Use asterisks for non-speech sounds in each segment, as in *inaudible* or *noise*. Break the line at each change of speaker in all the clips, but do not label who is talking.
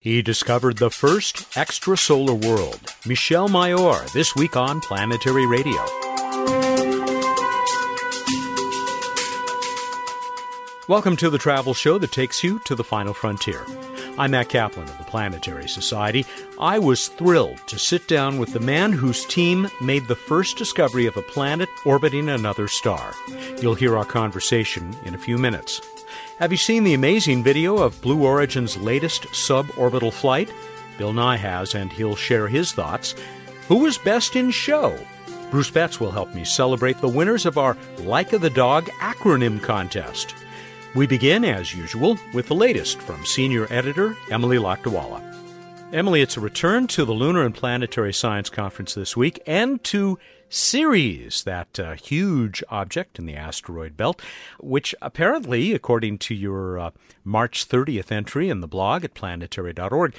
He discovered the first extrasolar world. Michel Mayor, this week on Planetary Radio. Welcome to the travel show that takes you to the final frontier. I'm Matt Kaplan of the Planetary Society. I was thrilled to sit down with the man whose team made the first discovery of a planet orbiting another star. You'll hear our conversation in a few minutes. Have you seen the amazing video of Blue Origin's latest suborbital flight? Bill Nye has, and he'll share his thoughts. Who was best in show? Bruce Betts will help me celebrate the winners of our Like of the Dog acronym contest. We begin, as usual, with the latest from senior editor Emily Lakdawalla. Emily, it's a return to the Lunar and Planetary Science Conference this week and to Ceres, that uh, huge object in the asteroid belt, which apparently, according to your uh, March 30th entry in the blog at planetary.org,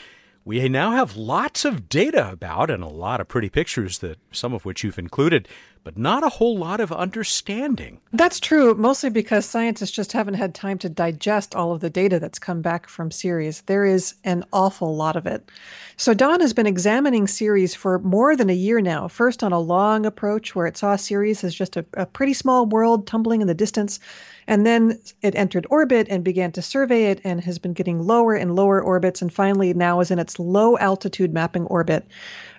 we now have lots of data about and a lot of pretty pictures that some of which you've included but not a whole lot of understanding.
That's true, mostly because scientists just haven't had time to digest all of the data that's come back from Ceres. There is an awful lot of it. So, Dawn has been examining Ceres for more than a year now, first on a long approach where it saw Ceres as just a, a pretty small world tumbling in the distance. And then it entered orbit and began to survey it and has been getting lower and lower orbits and finally now is in its low altitude mapping orbit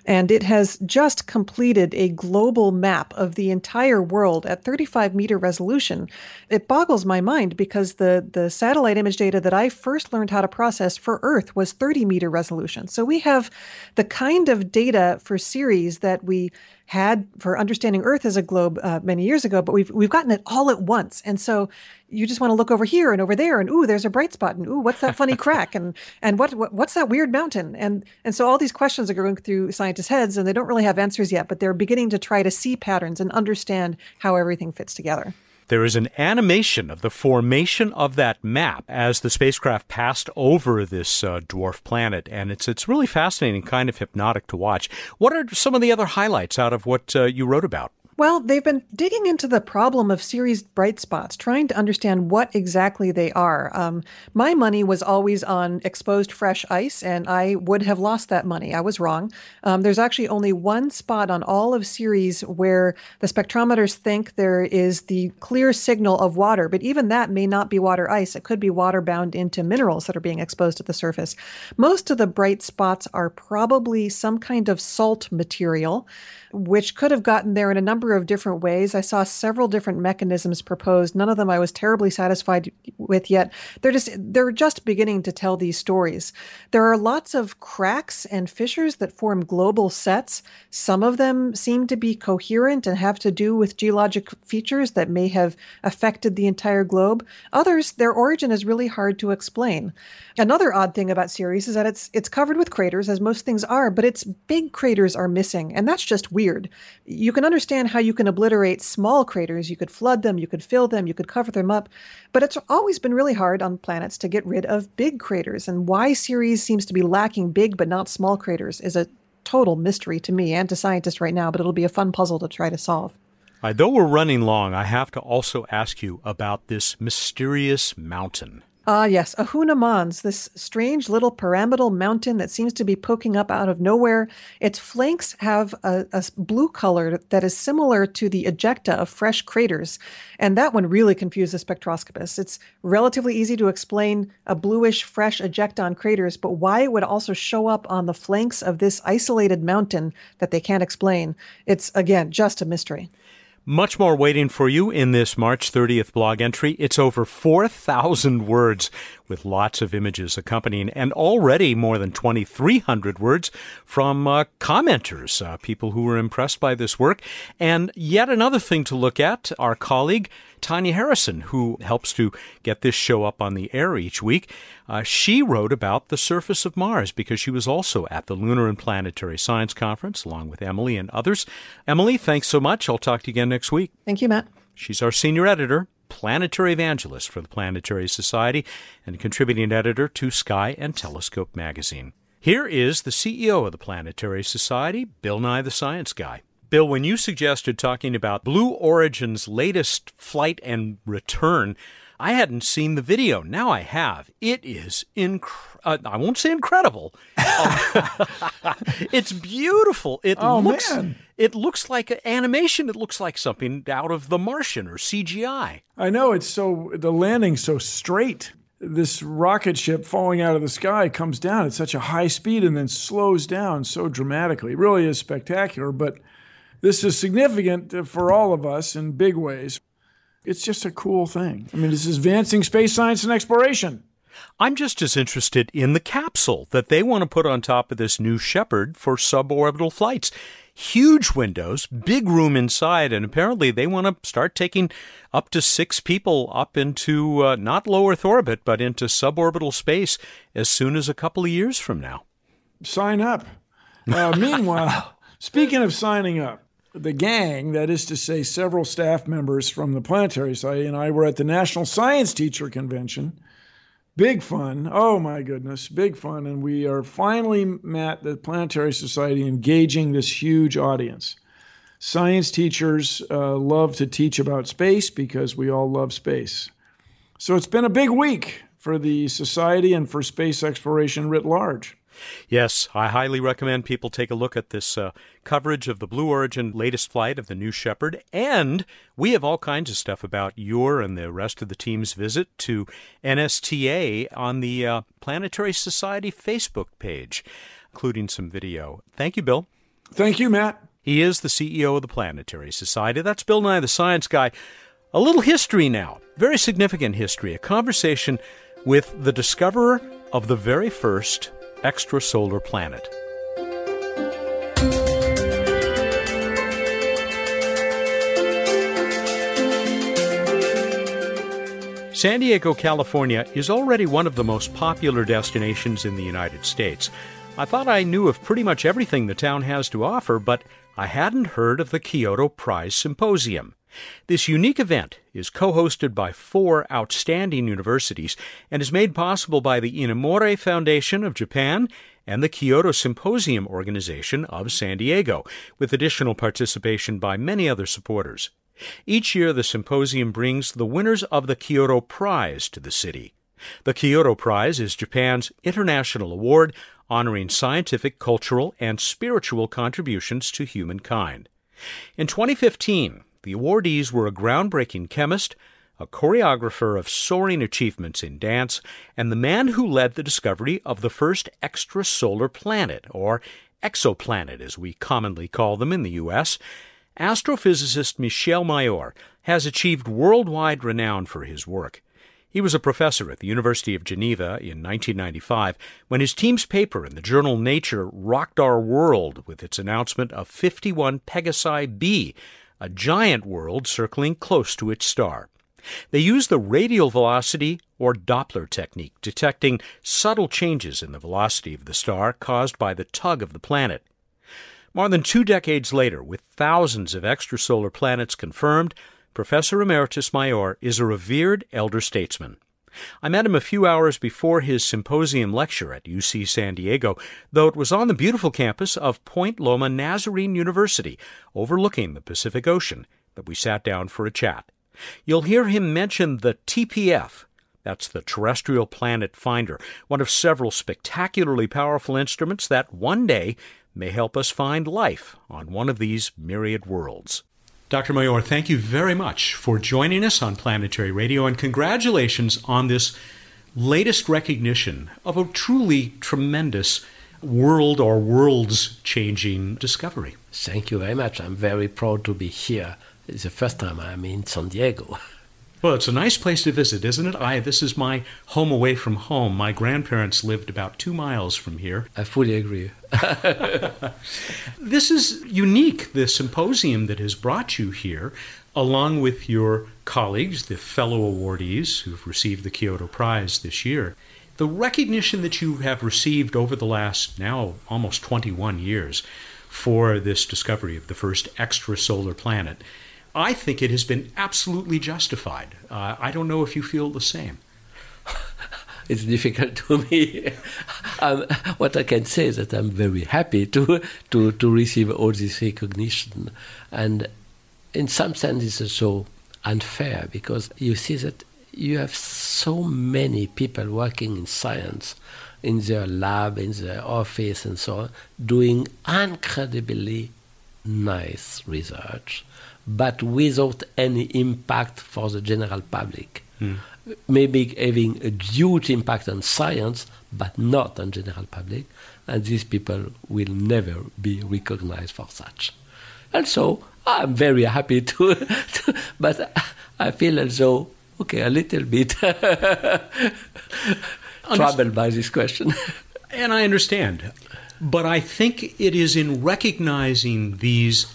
and it has just completed a global map of the entire world at 35 meter resolution. It boggles my mind because the, the satellite image data that I first learned how to process for Earth was 30 meter resolution. So we have the kind of data for Ceres that we had for understanding Earth as a globe uh, many years ago, but we've we've gotten it all at once, and so you just want to look over here and over there, and ooh, there's a bright spot, and ooh, what's that funny *laughs* crack, and and what, what what's that weird mountain, and and so all these questions are going through scientists' heads, and they don't really have answers yet, but they're beginning to try to see patterns and understand how everything fits together.
There is an animation of the formation of that map as the spacecraft passed over this uh, dwarf planet, and it's it's really fascinating, kind of hypnotic to watch. What are some of the other highlights out of what uh, you wrote about?
Well, they've been digging into the problem of Ceres bright spots, trying to understand what exactly they are. Um, my money was always on exposed fresh ice, and I would have lost that money. I was wrong. Um, there's actually only one spot on all of Ceres where the spectrometers think there is the clear signal of water, but even that may not be water ice. It could be water bound into minerals that are being exposed at the surface. Most of the bright spots are probably some kind of salt material which could have gotten there in a number of different ways. I saw several different mechanisms proposed. None of them I was terribly satisfied with yet. They're just they're just beginning to tell these stories. There are lots of cracks and fissures that form global sets. Some of them seem to be coherent and have to do with geologic features that may have affected the entire globe. Others, their origin is really hard to explain. Another odd thing about Ceres is that it's it's covered with craters, as most things are, but its big craters are missing, and that's just weird. You can understand how you can obliterate small craters. You could flood them, you could fill them, you could cover them up, but it's always been really hard on planets to get rid of big craters. And why Ceres seems to be lacking big but not small craters is a total mystery to me and to scientists right now, but it'll be a fun puzzle to try to solve.
Right, though we're running long, I have to also ask you about this mysterious mountain.
Ah, yes, Ahuna Mons, this strange little pyramidal mountain that seems to be poking up out of nowhere. Its flanks have a, a, blue color that is similar to the ejecta of fresh craters, and that one really confuses spectroscopists. It's relatively easy to explain a bluish fresh ejecta on craters, but why it would also show up on the flanks of this isolated mountain that they can't explain, it's again just a mystery.
Much more waiting for you in this March 30th blog entry. It's over 4,000 words with lots of images accompanying, and already more than 2,300 words from uh, commenters, uh, people who were impressed by this work. And yet another thing to look at, our colleague, Tanya Harrison, who helps to get this show up on the air each week. Uh, she wrote about the surface of Mars because she was also at the Lunar and Planetary Science Conference along with Emily and others. Emily, thanks so much. I'll talk to you again next week.
Thank you, Matt.
She's our senior editor, planetary evangelist for the Planetary Society, and contributing editor to Sky and Telescope magazine. Here is the CEO of the Planetary Society, Bill Nye the Science Guy. Bill, when you suggested talking about Blue Origin's latest flight and return, I hadn't seen the video. Now I have. It is incredible. Uh, I won't say incredible. *laughs* it's beautiful. It
oh,
looks
man.
it looks like animation. It looks like something out of The Martian or CGI.
I know it's so the landing's so straight. This rocket ship falling out of the sky comes down at such a high speed and then slows down so dramatically. It really is spectacular, but this is significant for all of us in big ways. It's just a cool thing. I mean, this is advancing space science and exploration.
I'm just as interested in the capsule that they want to put on top of this new Shepard for suborbital flights. Huge windows, big room inside, and apparently they want to start taking up to six people up into uh, not low Earth orbit, but into suborbital space as soon as a couple of years from now.
Sign up. Uh, *laughs* meanwhile, speaking of signing up, the gang, that is to say, several staff members from the Planetary Society, and I were at the National Science Teacher Convention. Big fun. Oh my goodness, big fun. And we are finally, Matt, the Planetary Society, engaging this huge audience. Science teachers uh, love to teach about space because we all love space. So it's been a big week for the Society and for space exploration writ large.
Yes, I highly recommend people take a look at this uh, coverage of the Blue Origin latest flight of the New Shepard. And we have all kinds of stuff about your and the rest of the team's visit to NSTA on the uh, Planetary Society Facebook page, including some video. Thank you, Bill.
Thank you, Matt.
He is the CEO of the Planetary Society. That's Bill Nye, the science guy. A little history now, very significant history, a conversation with the discoverer of the very first extrasolar planet. San Diego, California is already one of the most popular destinations in the United States. I thought I knew of pretty much everything the town has to offer, but I hadn't heard of the Kyoto Prize Symposium. This unique event is co hosted by four outstanding universities and is made possible by the Inamori Foundation of Japan and the Kyoto Symposium Organization of San Diego, with additional participation by many other supporters. Each year, the symposium brings the winners of the Kyoto Prize to the city. The Kyoto Prize is Japan's international award honoring scientific, cultural, and spiritual contributions to humankind. In 2015, the awardees were a groundbreaking chemist, a choreographer of soaring achievements in dance, and the man who led the discovery of the first extrasolar planet, or exoplanet as we commonly call them in the U.S. Astrophysicist Michel Mayor has achieved worldwide renown for his work. He was a professor at the University of Geneva in 1995 when his team's paper in the journal Nature rocked our world with its announcement of 51 Pegasi b, a giant world circling close to its star. They use the radial velocity or Doppler technique, detecting subtle changes in the velocity of the star caused by the tug of the planet. More than two decades later, with thousands of extrasolar planets confirmed, Professor Emeritus Mayor is a revered elder statesman. I met him a few hours before his symposium lecture at UC San Diego, though it was on the beautiful campus of Point Loma Nazarene University, overlooking the Pacific Ocean, that we sat down for a chat. You'll hear him mention the TPF. That's the Terrestrial Planet Finder, one of several spectacularly powerful instruments that one day may help us find life on one of these myriad worlds. Dr. Mayor, thank you very much for joining us on Planetary Radio and congratulations on this latest recognition of a truly tremendous world or worlds changing discovery.
Thank you very much. I'm very proud to be here. It's the first time I'm in San Diego. *laughs*
Well, it's a nice place to visit, isn't it? I this is my home away from home. My grandparents lived about two miles from here.
I fully agree. *laughs*
this is unique, the symposium that has brought you here, along with your colleagues, the fellow awardees who've received the Kyoto Prize this year. The recognition that you have received over the last now almost 21 years for this discovery of the first extrasolar planet I think it has been absolutely justified. Uh, I don't know if you feel the same. *laughs*
it's difficult to me. *laughs* um, what I can say is that I'm very happy to, to, to receive all this recognition. And in some sense, it's so unfair because you see that you have so many people working in science in their lab, in their office, and so on, doing incredibly nice research, but without any impact for the general public. Mm. Maybe having a huge impact on science, but not on general public, and these people will never be recognized for such. And so I'm very happy *laughs* to, to but I feel as though okay, a little bit *laughs* troubled by this question. *laughs*
and I understand. But I think it is in recognizing these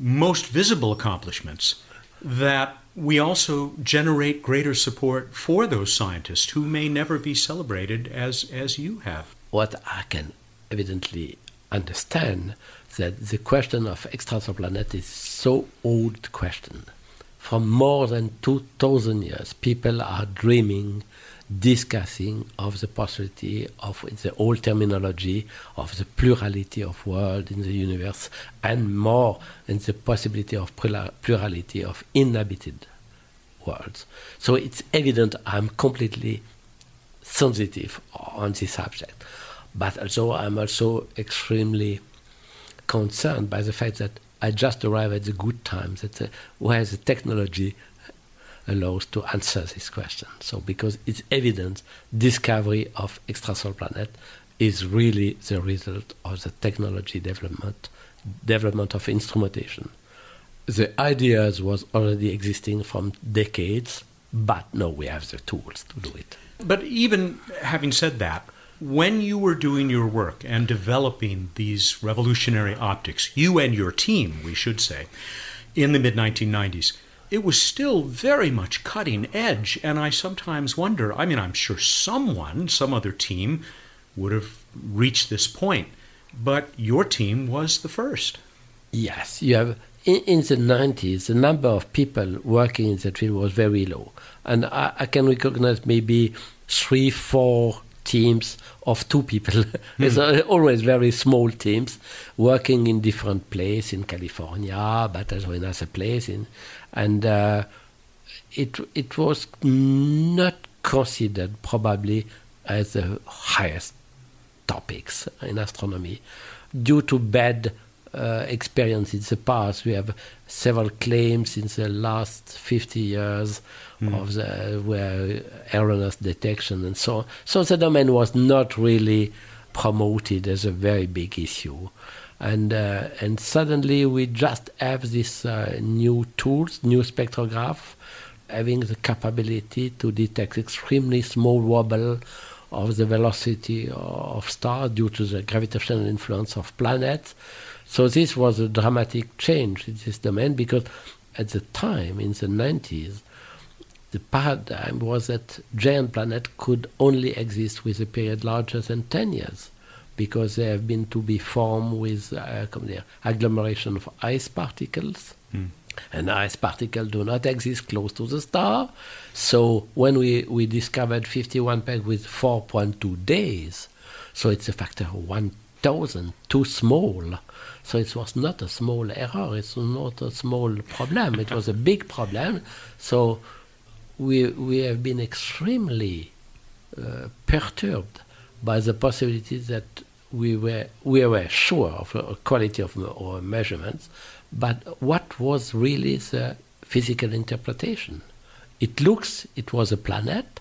most visible accomplishments that we also generate greater support for those scientists who may never be celebrated as, as you have.
What I can evidently understand that the question of planet is so old question. For more than 2000 years, people are dreaming discussing of the possibility of the old terminology of the plurality of world in the universe and more in the possibility of plurality of inhabited worlds. So it's evident I'm completely sensitive on this subject. But also I'm also extremely concerned by the fact that I just arrived at the good times, that uh, where the technology allows to answer this question. So, because it's evident, discovery of extrasolar planet is really the result of the technology development, development of instrumentation. The ideas was already existing from decades, but now we have the tools to do it.
But even having said that, when you were doing your work and developing these revolutionary optics, you and your team, we should say, in the mid 1990s, it was still very much cutting edge. And I sometimes wonder I mean, I'm sure someone, some other team, would have reached this point, but your team was the first.
Yes, you have. In, in the 90s, the number of people working in that field was very low. And I, I can recognize maybe three, four teams of two people. *laughs* it's mm. always very small teams working in different places in California, but also in other places and uh, it it was not considered probably as the highest topics in astronomy due to bad uh, experience in the past. We have several claims in the last 50 years mm. of the where erroneous detection and so on. So the domain was not really promoted as a very big issue and uh, and suddenly we just have these uh, new tools, new spectrograph, having the capability to detect extremely small wobble of the velocity of stars due to the gravitational influence of planets. So this was a dramatic change in this domain because at the time in the 90s the paradigm was that giant planet could only exist with a period larger than 10 years because they have been to be formed with uh, agglomeration of ice particles. Mm. And ice particles do not exist close to the star. So when we, we discovered 51 peg with 4.2 days, so it's a factor of 1,000 too small. So it was not a small error, it's not a small problem, it was a *laughs* big problem. So we, we have been extremely uh, perturbed by the possibility that we were we were sure of the quality of our measurements, but what was really the physical interpretation? It looks it was a planet,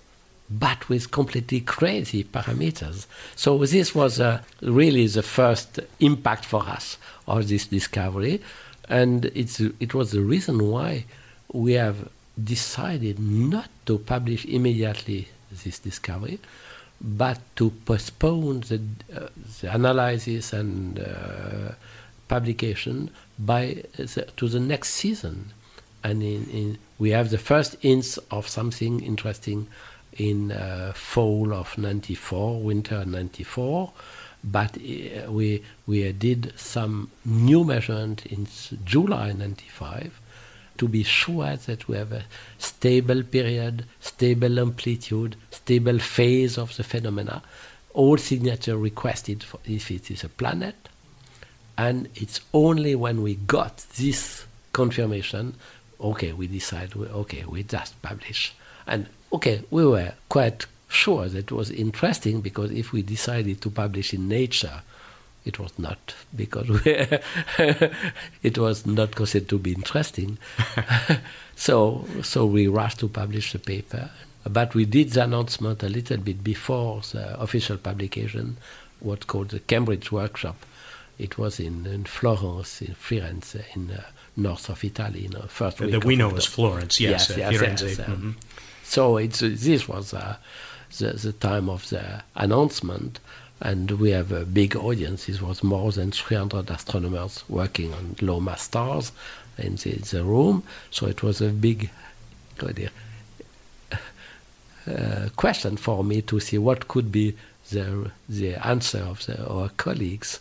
but with completely crazy parameters. So this was uh, really the first impact for us of this discovery, and it's it was the reason why we have decided not to publish immediately this discovery but to postpone the, uh, the analysis and uh, publication by the, to the next season. And in, in, we have the first hints of something interesting in uh, fall of 94, winter 94. But uh, we, we did some new measurement in July 95 to be sure that we have a stable period, stable amplitude, stable phase of the phenomena. All signature requested if it is a planet, and it's only when we got this confirmation, okay, we decide, okay, we just publish. And okay, we were quite sure that was interesting because if we decided to publish in Nature, it was not because *laughs* it was not considered to be interesting. *laughs* so, so we rushed to publish the paper. But we did the announcement a little bit before the official publication, what's called the Cambridge Workshop. It was in, in Florence, in Firenze, in uh, north of Italy, in the first week
that we know as Florence, yes,
yes,
uh,
yes,
Firenze.
yes, um,
Mhm.
So it's, uh, this was uh, the, the time of the announcement, and we have a big audience. It was more than 300 astronomers working on low mass stars in the, the room. So it was a big *laughs* uh, question for me to see what could be the, the answer of the, our colleagues.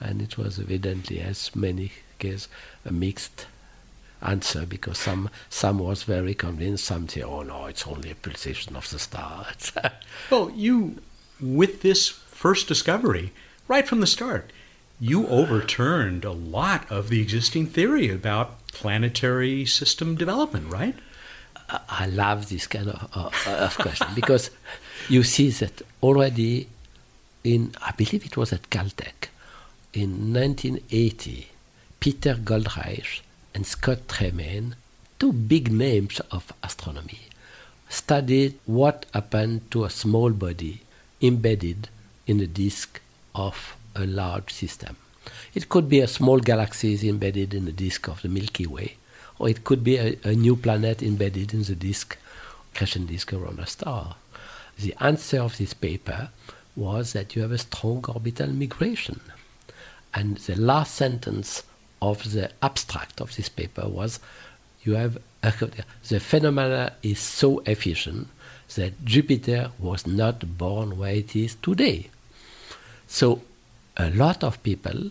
And it was evidently, as many cases, a mixed answer because some some was very convinced, some say, "Oh no, it's only a pulsation of the star." *laughs*
Well, you, with this first discovery, right from the start, you overturned a lot of the existing theory about planetary system development, right?
I love this kind of, of, of question *laughs* because you see that already in, I believe it was at Caltech, in 1980, Peter Goldreich and Scott Tremaine, two big names of astronomy, studied what happened to a small body embedded in the disk of a large system. It could be a small galaxy embedded in the disk of the Milky Way, or it could be a, a new planet embedded in the disk, crescent disk around a star. The answer of this paper was that you have a strong orbital migration. And the last sentence of the abstract of this paper was you have the phenomena is so efficient that Jupiter was not born where it is today. So a lot of people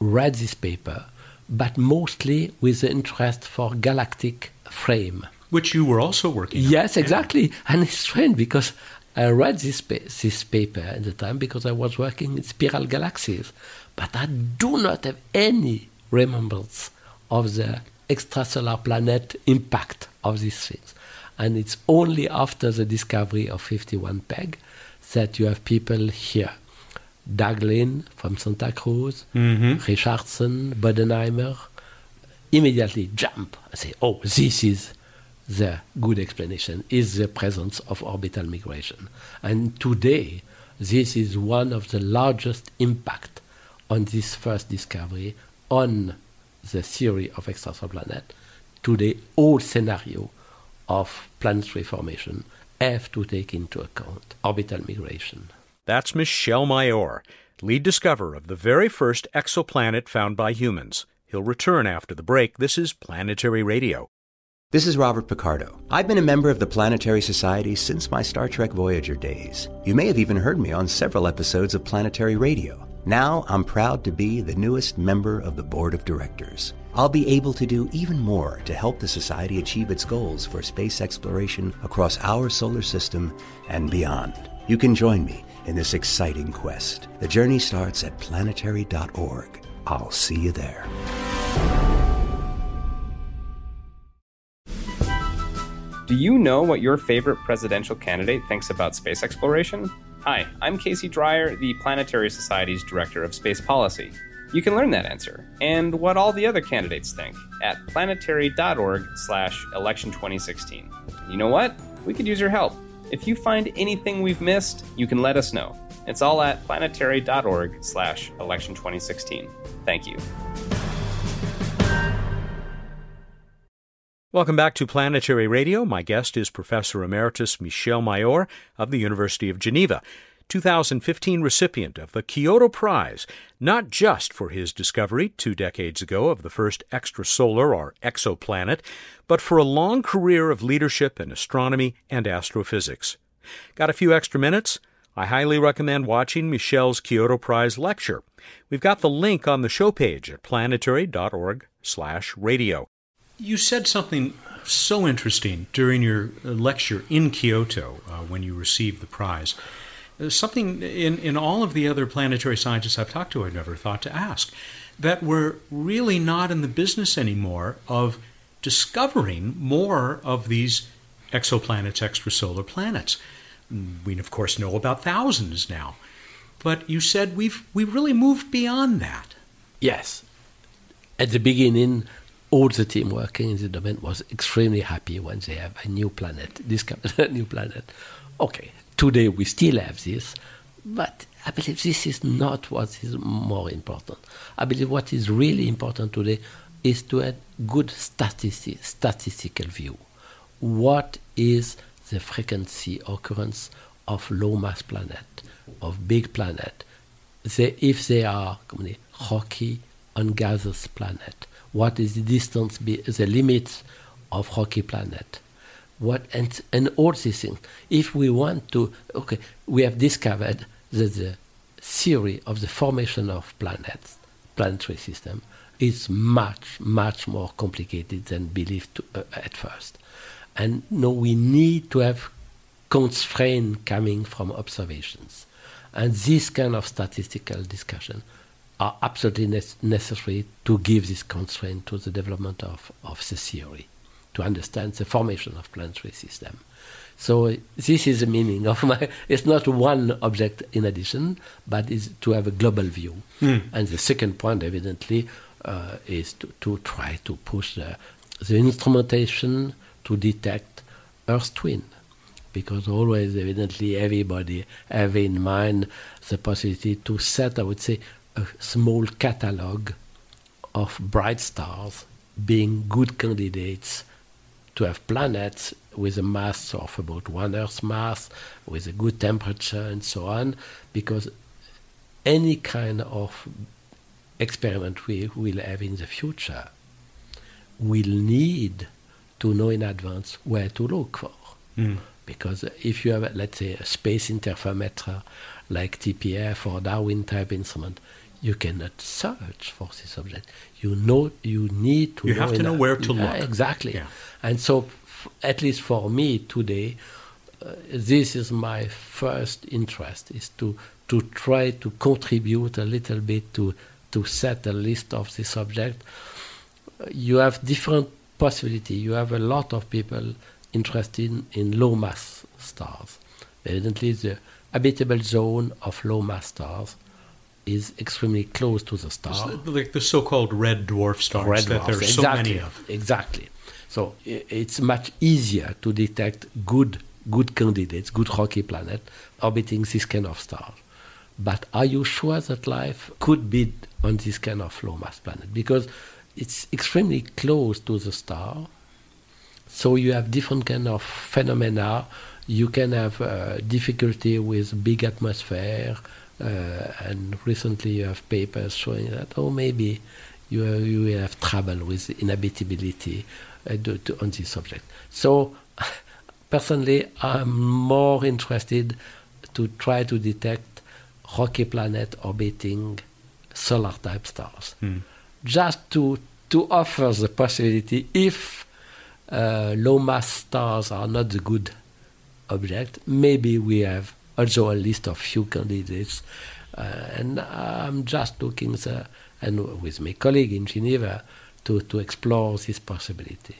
read this paper, but mostly with the interest for galactic frame.
Which you were also working on.
Yes, exactly. And it's strange because I read this, pa- this paper at the time because I was working in spiral galaxies, but I do not have any remembrance of the extrasolar planet impact of these things. And it's only after the discovery of 51 PEG that you have people here. Doug Lin from Santa Cruz, mm-hmm. Richardson, Bodenheimer, immediately jump and say, oh, this is the good explanation, is the presence of orbital migration. And today, this is one of the largest impact on this first discovery on the theory of extrasolar planet. Today, all scenario of planetary formation have to take into account orbital migration.
That's Michel Mayor, lead discoverer of the very first exoplanet found by humans. He'll return after the break. This is Planetary Radio.
This is Robert Picardo. I've been a member of the Planetary Society since my Star Trek Voyager days. You may have even heard me on several episodes of Planetary Radio. Now I'm proud to be the newest member of the board of directors. I'll be able to do even more to help the Society achieve its goals for space exploration across our solar system and beyond. You can join me in this exciting quest. The journey starts at planetary.org. I'll see you there.
Do you know what your favorite presidential candidate thinks about space exploration? Hi, I'm Casey Dreyer, the Planetary Society's Director of Space Policy. You can learn that answer and what all the other candidates think at planetary.org slash election 2016. You know what? We could use your help. If you find anything we've missed, you can let us know. It's all at planetary.org slash election 2016. Thank you.
Welcome back to Planetary Radio. My guest is Professor Emeritus Michel Mayor of the University of Geneva, 2015 recipient of the Kyoto Prize, not just for his discovery two decades ago of the first extrasolar or exoplanet, but for a long career of leadership in astronomy and astrophysics. Got a few extra minutes? I highly recommend watching Michel's Kyoto Prize lecture. We've got the link on the show page at planetary.org/radio. You said something so interesting during your lecture in Kyoto uh, when you received the prize. Something in, in all of the other planetary scientists I've talked to, I never thought to ask. That we're really not in the business anymore of discovering more of these exoplanets, extrasolar planets. We, of course, know about thousands now. But you said we've, we've really moved beyond that.
Yes. At the beginning, all the team working in the domain was extremely happy when they have a new planet, discovered *laughs* a new planet. Okay, today we still have this, but I believe this is not what is more important. I believe what is really important today is to have good statistic, statistical view. What is the frequency occurrence of low mass planet, of big planet? They, if they are rocky and gaseous planet, what is the distance, be, the limits of rocky planet? What and and all these things. If we want to, okay, we have discovered that the theory of the formation of planets, planetary system, is much, much more complicated than believed to, uh, at first. And no, we need to have constraint coming from observations. And this kind of statistical discussion are absolutely ne- necessary to give this constraint to the development of, of the theory, to understand the formation of planetary system. So this is the meaning of my. It's not one object in addition, but is to have a global view. Mm. And the second point, evidently, uh, is to, to try to push the, the instrumentation to detect Earth twin, because always, evidently, everybody have in mind the possibility to set, I would say, a small catalog of bright stars being good candidates to have planets with a mass of about one Earth mass, with a good temperature and so on, because any kind of experiment we will have in the future will need to know in advance where to look for. Mm. Because if you have, let's say, a space interferometer like TPF or Darwin type instrument, you cannot search for this object. You know, you need to.
You
know
have to know where to look.
exactly.
Yeah.
And so, f- at least for me today, uh, this is my first interest: is to to try to contribute a little bit to to set a list of this object. You have different possibility. You have a lot of people interested in, in low mass stars. Evidently, the habitable zone of low mass stars is extremely close to the star.
Like the so-called red dwarf stars
red
that
dwarfs,
there are so
exactly,
many of.
Exactly. So it's much easier to detect good good candidates, good rocky planet orbiting this kind of star. But are you sure that life could be on this kind of low mass planet? Because it's extremely close to the star. So you have different kind of phenomena. You can have uh, difficulty with big atmosphere, and recently you have papers showing that oh maybe you you will have trouble with inhabitability uh, to, to, on this subject. So *laughs* personally, I'm more interested to try to detect rocky planet orbiting solar type stars,
Hmm.
just to to offer the possibility if uh, low mass stars are not the good object, maybe we have also a list of few candidates. Uh, and I'm just looking the, and with my colleague in Geneva to, to explore this possibility.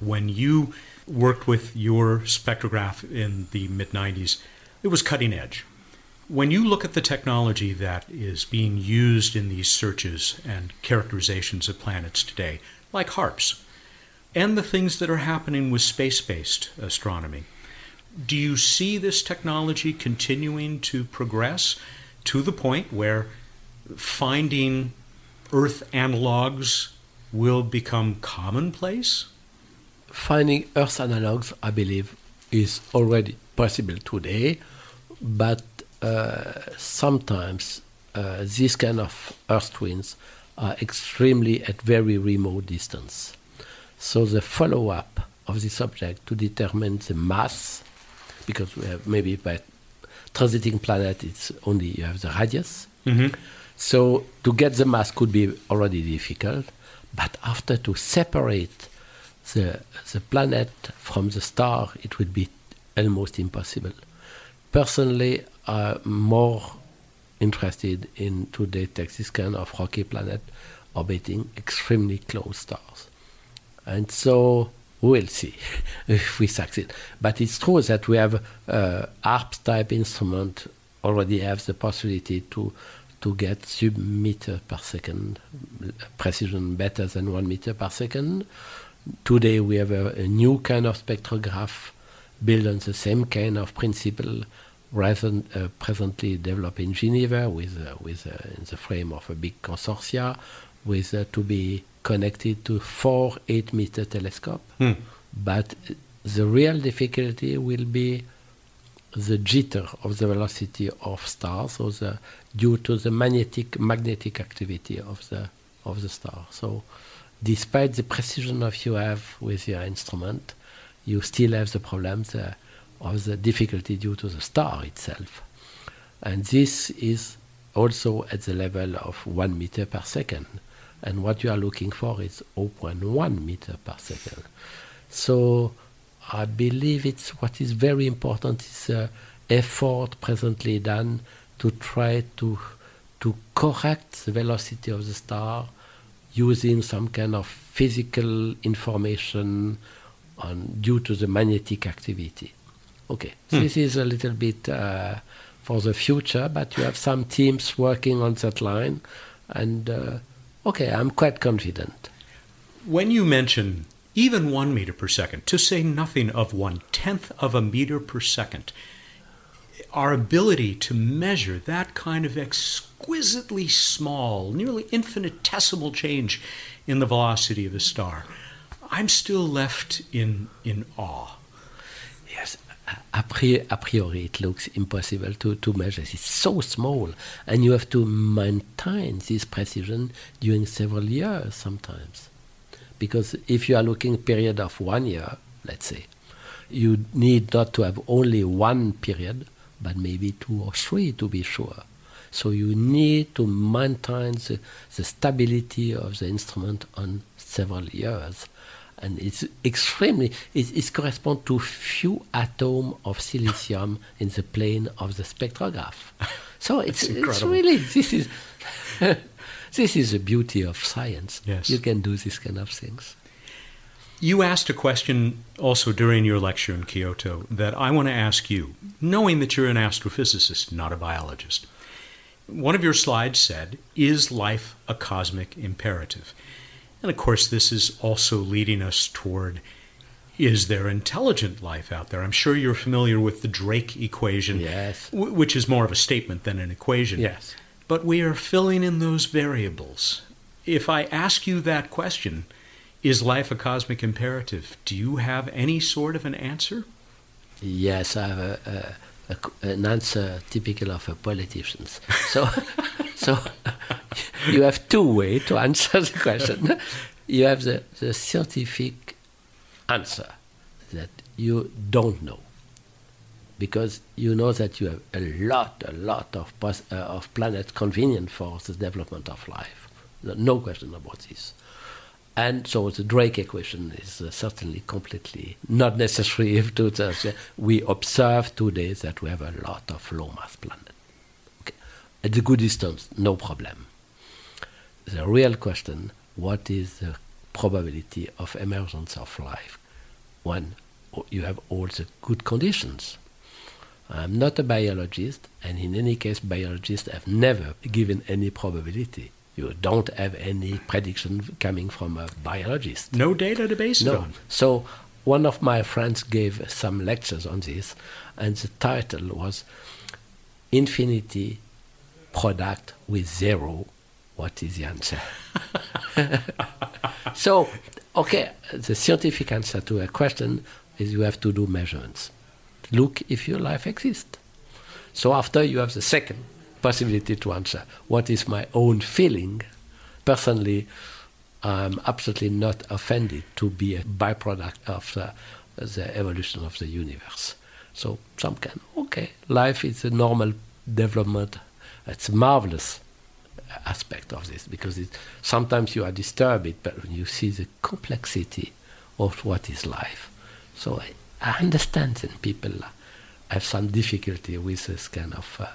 When you worked with your spectrograph in the mid 90s, it was cutting edge. When you look at the technology that is being used in these searches and characterizations of planets today, like HARPS, and the things that are happening with space based astronomy, do you see this technology continuing to progress to the point where finding Earth analogs will become commonplace?
Finding Earth analogs, I believe, is already possible today, but uh, sometimes uh, these kind of Earth twins are extremely at very remote distance. So the follow-up of this object to determine the mass, because we have maybe by transiting planet, it's only you have the radius.
Mm-hmm.
So to get the mass could be already difficult, but after to separate the the planet from the star, it would be almost impossible. Personally, I'm more interested in to detect this kind of rocky planet orbiting extremely close stars, and so we'll see *laughs* if we succeed. But it's true that we have uh, ARP type instrument already have the possibility to to get sub meter per second precision better than one meter per second. Today we have a, a new kind of spectrograph built on the same kind of principle uh, presently developed in Geneva with, uh, with uh, in the frame of a big consortia with uh, to be connected to four 8 meter telescope.
Hmm.
But the real difficulty will be the jitter of the velocity of stars, or the due to the magnetic magnetic activity of the of the star. So, despite the precision of you have with your instrument, you still have the problems uh, of the difficulty due to the star itself, and this is also at the level of one meter per second. And what you are looking for is 0.1 meter per second. So I believe it's what is very important is uh, effort presently done to try to to correct the velocity of the star using some kind of physical information on due to the magnetic activity. Okay,
Hmm.
this is a little bit uh, for the future, but you have some teams working on that line, and uh, okay, I'm quite confident.
When you mention even one meter per second, to say nothing of one tenth of a meter per second, our ability to measure that kind of exquisitely small, nearly infinitesimal change in the velocity of a star, I'm still left in, in awe.
A priori it looks impossible to, to measure. It's so small, and you have to maintain this precision during several years sometimes. Because if you are looking period of one year, let's say, you need not to have only one period, but maybe two or three to be sure. So you need to maintain the, the stability of the instrument on several years. And it's extremely, it, it corresponds to few atoms of silicium *laughs* in the plane of the spectrograph. So it's, it's really, this is, *laughs* this is the beauty of science.
Yes.
You can do this kind of things.
You asked a question also during your lecture in Kyoto that I want to ask you, knowing that you're an astrophysicist, not a biologist. One of your slides said, Is life a cosmic imperative? And of course, this is also leading us toward is there intelligent life out there? I'm sure you're familiar with the Drake equation,
Yes.
w- which is more of a statement than an equation.
Yes.
But we are filling in those variables. If I ask you that question, is life a cosmic imperative? Do you have any sort of an answer?
Yes, I have a, a, a an answer typical of a politicians. So, *laughs* so you have two ways to answer the question. *laughs* You have the, the scientific answer that you don't know, because you know that you have a lot, a lot of uh, of planets convenient for the development of life. No question about this. And so the Drake equation is uh, certainly completely not necessary *laughs* if to we observe today that we have a lot of low mass planets. Okay. At the good distance, no problem. The real question, what is the probability of emergence of life when you have all the good conditions? I'm not a biologist, and in any case, biologists have never given any probability. You don't have any prediction coming from a biologist.
No data to base it
No.
on.
So one of my friends gave some lectures on this, and the title was Infinity Product with Zero. What is the answer? *laughs* so, okay, the scientific answer to a question is you have to do measurements. Look if your life exists. So after you have the second possibility to answer, what is my own feeling? Personally, I'm absolutely not offended to be a byproduct of the, the evolution of the universe. So some can, okay, life is a normal development. It's a marvelous aspect of this because it, sometimes you are disturbed, but when you see the complexity of what is life. So I, I understand that people have some difficulty with this kind of uh,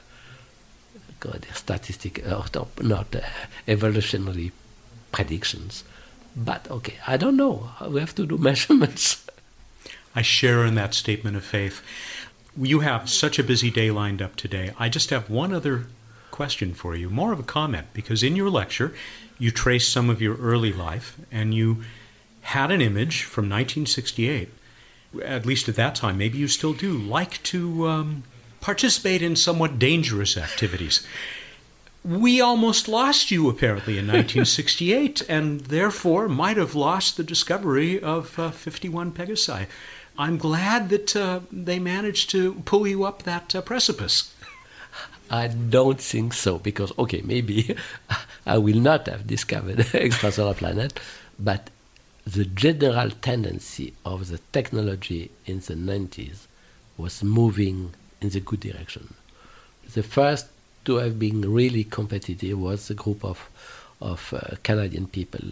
God, statistic, uh, not uh, evolutionary predictions. But okay, I don't know. We have to do *laughs* measurements.
I share in that statement of faith. You have such a busy day lined up today. I just have one other question for you, more of a comment, because in your lecture, you trace some of your early life and you had an image from 1968, at least at that time, maybe you still do, like to um, participate in somewhat dangerous activities. We almost lost you apparently in 1968, *laughs* and therefore might have lost the discovery of uh, 51 Pegasi. I'm glad that uh, they managed to pull you up that uh, precipice.
I don't think so because okay, maybe *laughs* I will not have discovered *laughs* extrasolar planet, but the general tendency of the technology in the 90s was moving in the good direction. The first to have been really competitive was the group of of uh, Canadian people,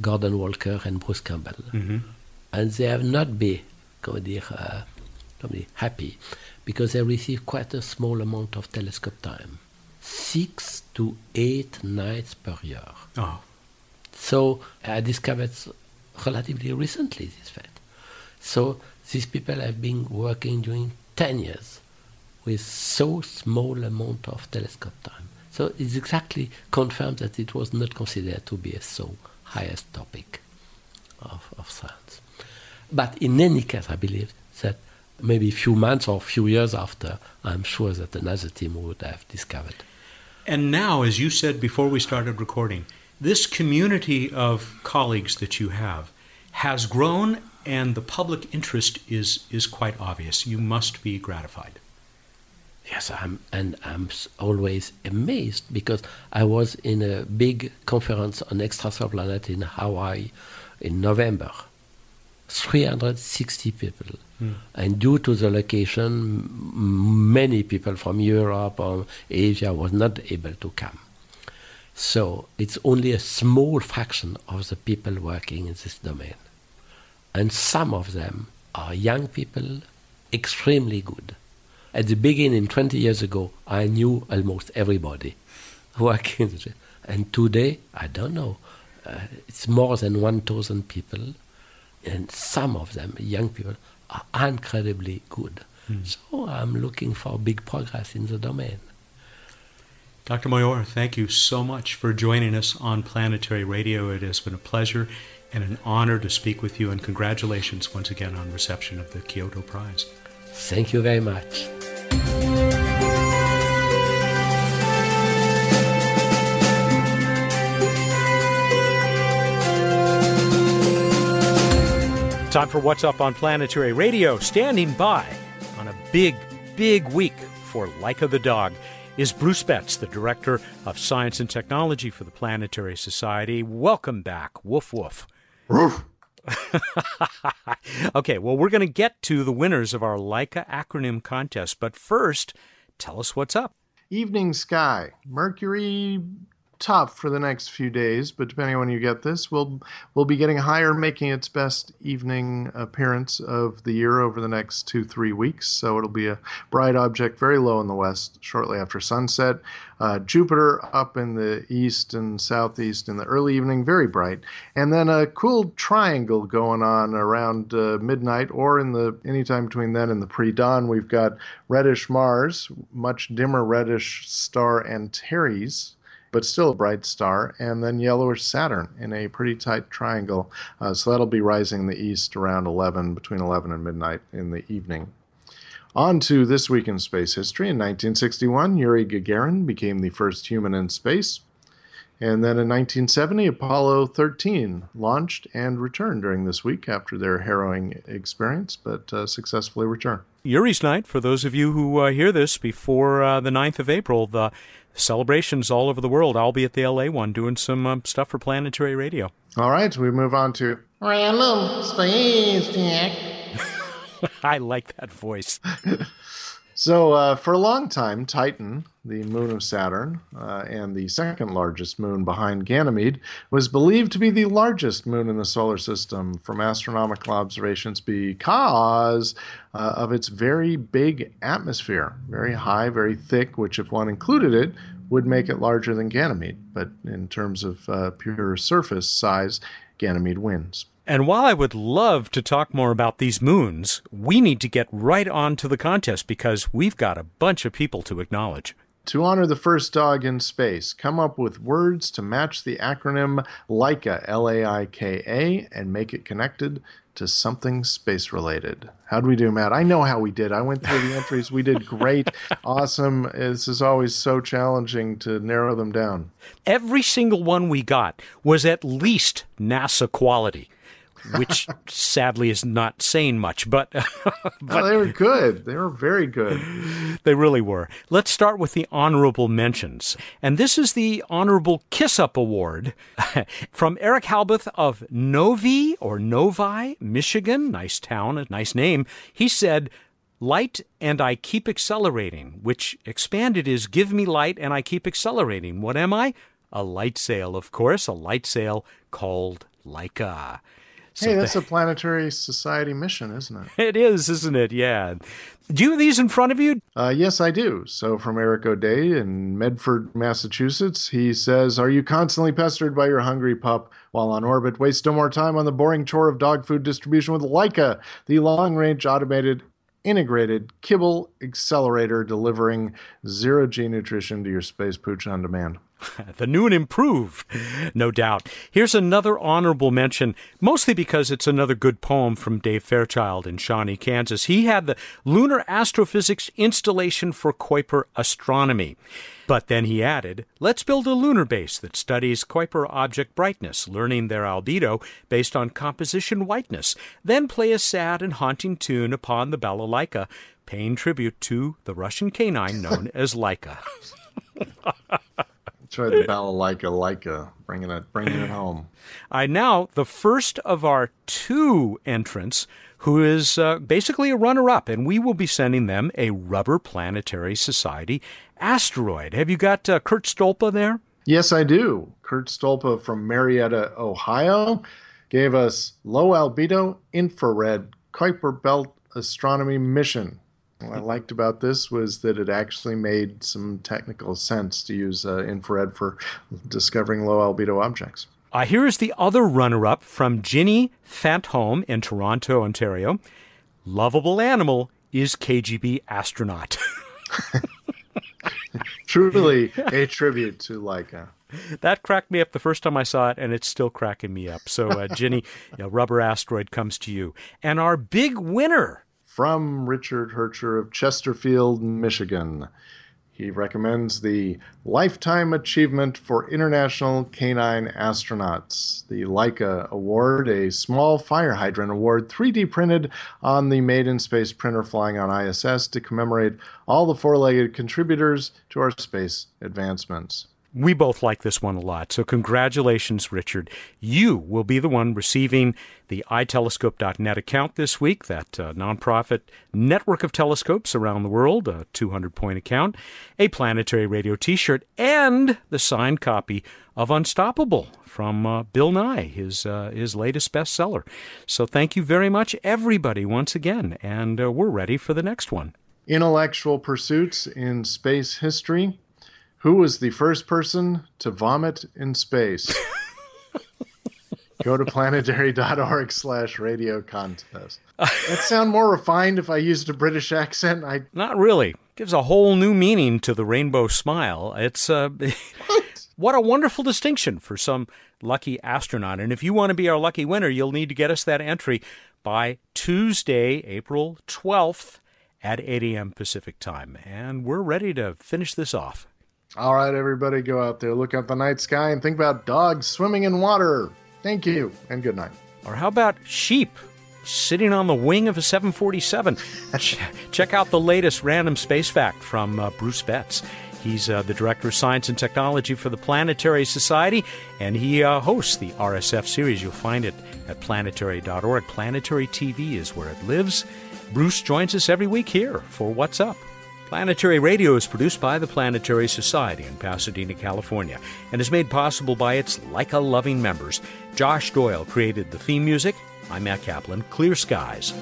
Gordon Walker and Bruce Campbell,
mm-hmm.
and they have not been, dire, uh, happy because they received quite a small amount of telescope time six to eight nights per year.
Oh.
So I discovered relatively recently this fact. So these people have been working during 10 years with so small amount of telescope time. So it's exactly confirmed that it was not considered to be a so highest topic of, of science. But in any case, I believe that maybe a few months or a few years after, I'm sure that another team would have discovered.
And now, as you said before we started recording, this community of colleagues that you have has grown and the public interest is, is quite obvious. You must be gratified.
Yes, I'm, and I'm always amazed because I was in a big conference on extrasolar planet in Hawaii in November. 360 people. Mm. And due to the location, many people from Europe or Asia was not able to come. So it's only a small fraction of the people working in this domain. And some of them are young people, extremely good. At the beginning, 20 years ago, I knew almost everybody working. *laughs* And today, I don't know. Uh, it's more than 1,000 people and some of them, young people, are incredibly good. Mm. So I'm looking for big progress in the domain.
Dr. Mayor, thank you so much for joining us on Planetary Radio. It has been a pleasure and an honor to speak with you, and congratulations once again on reception of the Kyoto Prize.
Thank you very much.
Time for What's Up on Planetary Radio. Standing by on a big, big week for Laika the dog is Bruce Betts, the Director of Science and Technology for the Planetary Society. Welcome back. Woof, woof. *laughs* Okay, well, we're going to get to the winners of our Laika acronym contest, but first, tell us what's up.
Evening sky. Mercury tough for the next few days, but depending on when you get this, we'll we'll be getting higher, making its best evening appearance of the year over the next two three weeks. So it'll be a bright object, very low in the west, shortly after sunset. Uh, Jupiter up in the east and southeast in the early evening, very bright, and then a cool triangle going on around uh, midnight or in the anytime between then and the pre-dawn. We've got reddish Mars, much dimmer reddish star Antares but still a bright star, and then yellowish Saturn in a pretty tight triangle. Uh, so that'll be rising in the east around 11, between 11 and midnight in the evening. On to this week in space history. In 1961, Yuri Gagarin became the first human in space. And then in 1970, Apollo 13 launched and returned during this week after their harrowing experience, but uh, successfully returned.
Yuri's Night, for those of you who uh, hear this before uh, the 9th of April, the celebrations all over the world. I'll be at the LA one doing some um, stuff for planetary radio.
All right, we move on to
random space tech. *laughs*
I like that voice. *laughs*
so, uh, for a long time, Titan, the moon of Saturn, uh, and the second largest moon behind Ganymede, was believed to be the largest moon in the solar system from astronomical observations because uh, of its very big atmosphere, very high, very thick, which, if one included it, would make it larger than Ganymede. But in terms of uh, pure surface size, Ganymede wins.
And while I would love to talk more about these moons, we need to get right on to the contest because we've got a bunch of people to acknowledge.
To honor the first dog in space, come up with words to match the acronym LAIKA, L A I K A, and make it connected to something space related. How'd we do, Matt? I know how we did. I went through the entries. We did great. *laughs* awesome. This is always so challenging to narrow them down.
Every single one we got was at least NASA quality which sadly is not saying much, but, *laughs*
but they were good. They were very good.
They really were. Let's start with the honorable mentions. And this is the Honorable Kiss Up Award *laughs* from Eric Halbeth of Novi or Novi, Michigan. Nice town, a nice name. He said, Light and I keep accelerating, which expanded is give me light and I keep accelerating. What am I? A light sail, of course, a light sail called Laika.
So hey, that's a planetary society mission, isn't it?
It is, isn't it? Yeah. Do you have these in front of you?
Uh, yes, I do. So, from Eric O'Day in Medford, Massachusetts, he says, Are you constantly pestered by your hungry pup while on orbit? Waste no more time on the boring chore of dog food distribution with Laika, the long range automated integrated kibble accelerator delivering zero G nutrition to your space pooch on demand. *laughs*
the new and improved, no doubt. Here's another honorable mention, mostly because it's another good poem from Dave Fairchild in Shawnee, Kansas. He had the Lunar Astrophysics Installation for Kuiper Astronomy. But then he added, let's build a lunar base that studies Kuiper object brightness, learning their albedo based on composition whiteness, then play a sad and haunting tune upon the balalaika, paying tribute to the Russian canine known as Laika. *laughs*
Try the balalaika Laika, bringing it, bringing it home.
I now the first of our two entrants who is uh, basically a runner up, and we will be sending them a Rubber Planetary Society asteroid. Have you got uh, Kurt Stolpa there?
Yes, I do. Kurt Stolpa from Marietta, Ohio, gave us low albedo infrared Kuiper Belt astronomy mission. What I liked about this was that it actually made some technical sense to use uh, infrared for discovering low albedo objects.
Uh, here is the other runner up from Ginny Fantholm in Toronto, Ontario. Lovable animal is KGB astronaut. *laughs* *laughs*
Truly a tribute to Laika.
That cracked me up the first time I saw it, and it's still cracking me up. So, uh, Ginny, *laughs* you know, Rubber Asteroid comes to you. And our big winner
from Richard Hercher of Chesterfield, Michigan. He recommends the Lifetime Achievement for International Canine Astronauts, the Laika Award, a small fire hydrant award 3D printed on the Made in Space printer flying on ISS to commemorate all the four legged contributors to our space advancements.
We both like this one a lot. So, congratulations, Richard. You will be the one receiving the iTelescope.net account this week, that uh, nonprofit network of telescopes around the world, a 200 point account, a planetary radio t shirt, and the signed copy of Unstoppable from uh, Bill Nye, his, uh, his latest bestseller. So, thank you very much, everybody, once again. And uh, we're ready for the next one.
Intellectual pursuits in space history. Who was the first person to vomit in space? *laughs* Go to planetary.org slash radio contest. *laughs* That sound more refined if I used a British accent. I
Not really. Gives a whole new meaning to the rainbow smile. It's uh *laughs* what a wonderful distinction for some lucky astronaut. And if you want to be our lucky winner, you'll need to get us that entry by Tuesday, April 12th at 8 a.m. Pacific time. And we're ready to finish this off.
All right, everybody, go out there, look at the night sky, and think about dogs swimming in water. Thank you, and good night.
Or how about sheep sitting on the wing of a 747? *laughs* Check out the latest random space fact from uh, Bruce Betts. He's uh, the Director of Science and Technology for the Planetary Society, and he uh, hosts the RSF series. You'll find it at planetary.org. Planetary TV is where it lives. Bruce joins us every week here for What's Up. Planetary Radio is produced by the Planetary Society in Pasadena, California, and is made possible by its Laika loving members. Josh Doyle created the theme music. I'm Matt Kaplan. Clear skies.